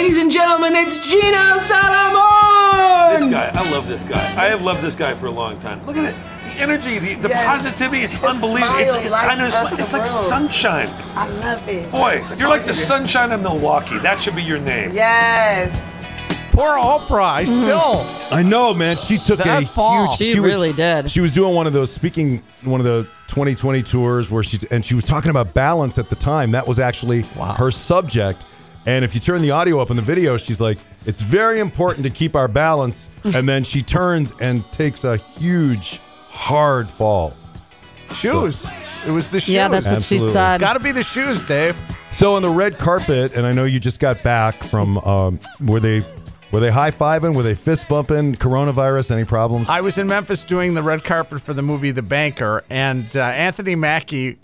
Ladies and gentlemen, it's Gino Salomone! This guy, I love this guy. I have loved this guy for a long time. Look at it. The energy, the, the Yes. positivity is His unbelievable. It's, smile it's, lights I know, it's, like- it's like world. sunshine. I love it. Boy, you're like the sunshine of Milwaukee. That should be your name. Yes. Poor Oprah. I mm-hmm. still. I know, man. She took That a fall. huge. She was- really did. She was doing one of those speaking, one of the 2020 tours where she and she was talking about balance at the time. That was actually her subject. And if you turn the audio up in the video, she's like, "It's very important to keep our balance." And then she turns and takes a huge, hard fall. Shoes. It was the shoes. Yeah, that's what she said. Got to be the shoes, Dave. So on the red carpet, and I know you just got back from, um, were they, were they high fiving? Were they fist bumping? Coronavirus? Any problems? I was in Memphis doing the red carpet for the movie The Banker, and uh, Anthony Mackie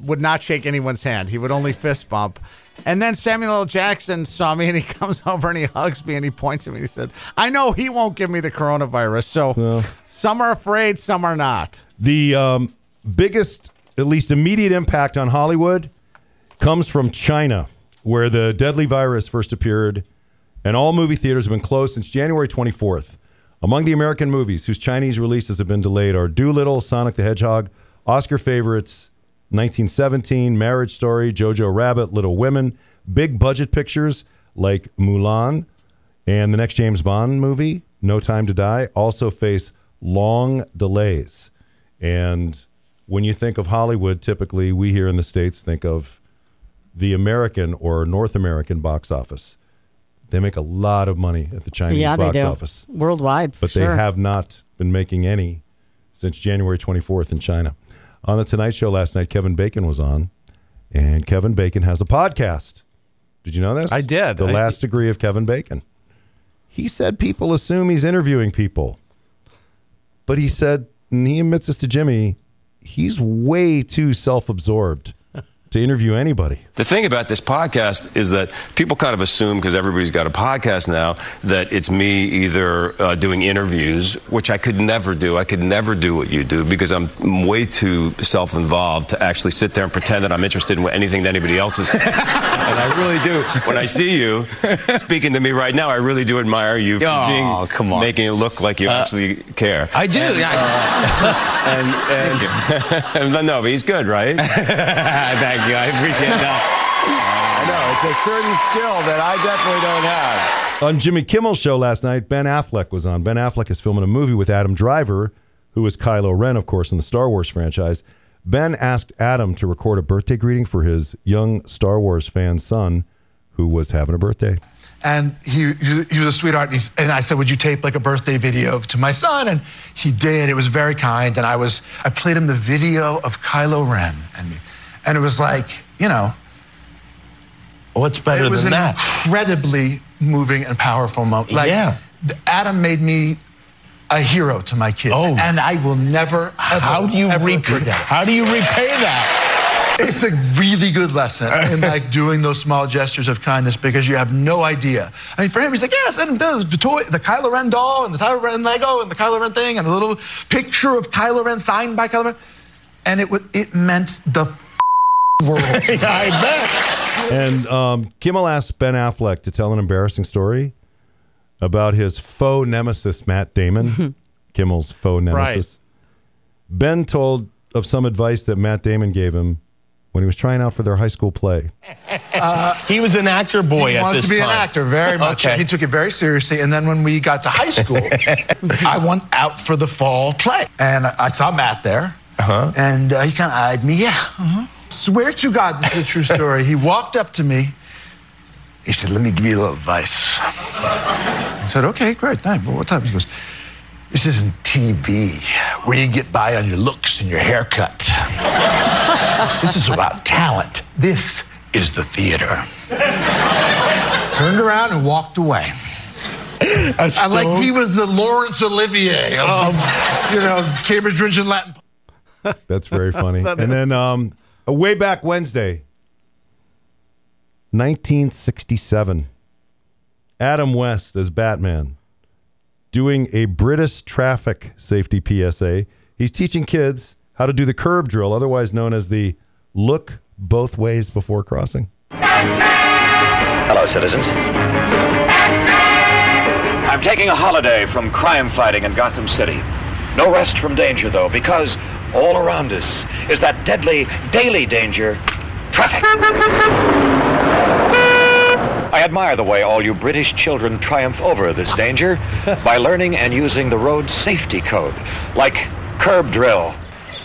would not shake anyone's hand. He would only fist bump. And then Samuel L. Jackson saw me and he comes over and he hugs me and he points at me and he said, I know he won't give me the coronavirus. So some are afraid, some are not. The um, biggest, at least immediate impact on Hollywood comes from China, where the deadly virus first appeared, and all movie theaters have been closed since January 24th. Among the American movies whose Chinese releases have been delayed are Dolittle, Sonic the Hedgehog, Oscar favorites, 1917, Marriage Story, Jojo Rabbit, Little Women, big budget pictures like Mulan, and the next James Bond movie, No Time to Die, also face long delays. And when you think of Hollywood, typically we here in the States think of the American or North American box office. They make a lot of money at the Chinese yeah, box office, Worldwide, but sure. they have not been making any since January 24th in China. On the Tonight Show last night, Kevin Bacon was on, and Kevin Bacon has a podcast. Did you know this? I did. The I- last degree of Kevin Bacon. He said people assume he's interviewing people, but he said, and he admits this to Jimmy, he's way too self absorbed to interview anybody. The thing about this podcast is that people kind of assume, because everybody's got a podcast now, that it's me either uh, doing interviews, which I could never do. I could never do what you do because I'm way too self involved to actually sit there and pretend that I'm interested in anything that anybody else is saying. and I really do. When I see you speaking to me right now, I really do admire you for Oh, being, come on. making it look like you actually care. I do. yeah. And, and, and no, but he's good, right? Thank you. I appreciate that. I know. It's a certain skill that I definitely don't have. On Jimmy Kimmel's show last night, Ben Affleck was on. Ben Affleck is filming a movie with Adam Driver, who is Kylo Ren, of course, in the Star Wars franchise. Ben asked Adam to record a birthday greeting for his young Star Wars fan son, who was having a birthday. And he, he was a sweetheart. And, he's, and I said, "Would you tape like a birthday video to my son?" And he did. It was very kind. And I was I played him the video of Kylo Ren, and and it was like you know, What's better than that? it was an that? incredibly moving and powerful moment. Like, Yeah. Adam made me a hero to my kids. Oh. and I will never. Ever, How do you ever repay? forget it. How do you repay that? It's a really good lesson in like doing those small gestures of kindness because you have no idea. I mean, for him, he's like, yes, and the the toy, the Kylo Ren doll, and the Kylo Ren Lego, and the Kylo Ren thing, and a little picture of Kylo Ren signed by Kylo Ren, and it it meant the world. I bet. And um, Kimmel asked Ben Affleck to tell an embarrassing story about his faux nemesis, Matt Damon. Kimmel's faux nemesis. Ben told of some advice that Matt Damon gave him when he was trying out for their high school play. He was an actor boy at this time. he wanted to be time. an actor very much. Okay. He took it very seriously. And then when we got to high school, I went out for the fall play. And I I saw Matt there. Uh-huh. And uh, he kind of eyed me. Yeah. uh Swear to God, this is a true story. he walked up to me. He said, Let me give you a little advice. I said, Okay, great. Thanks. Well, what time? He goes, This isn't TV where you get by on your looks and your haircut. this is about talent. This is the theater turned around and walked away. I like he was the Laurence Olivier of, you know, Cambridge Rindge and Latin. That's very funny. and then um, a way back Wednesday, 1967, Adam West as Batman doing a British traffic safety PSA. He's teaching kids how to do the curb drill, otherwise known as the look both ways before crossing. Hello, citizens. I'm taking a holiday from crime fighting in Gotham City. No rest from danger, though, because all around us is that deadly daily danger traffic. I admire the way all you British children triumph over this danger by learning and using the road safety code, like curb drill.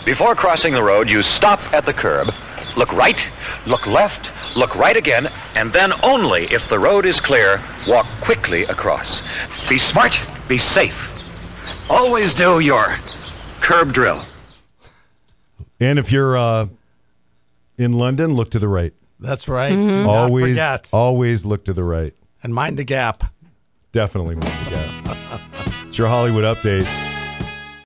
Before crossing the road, you stop at the curb, look right, look left, look right again, and then only if the road is clear, walk quickly across. Be smart, be safe. Always do your curb drill. And if you're uh, in London, look to the right. That's right. Do not Always, forget. always look to the right. And mind the gap. Definitely mind the gap. it's your Hollywood update.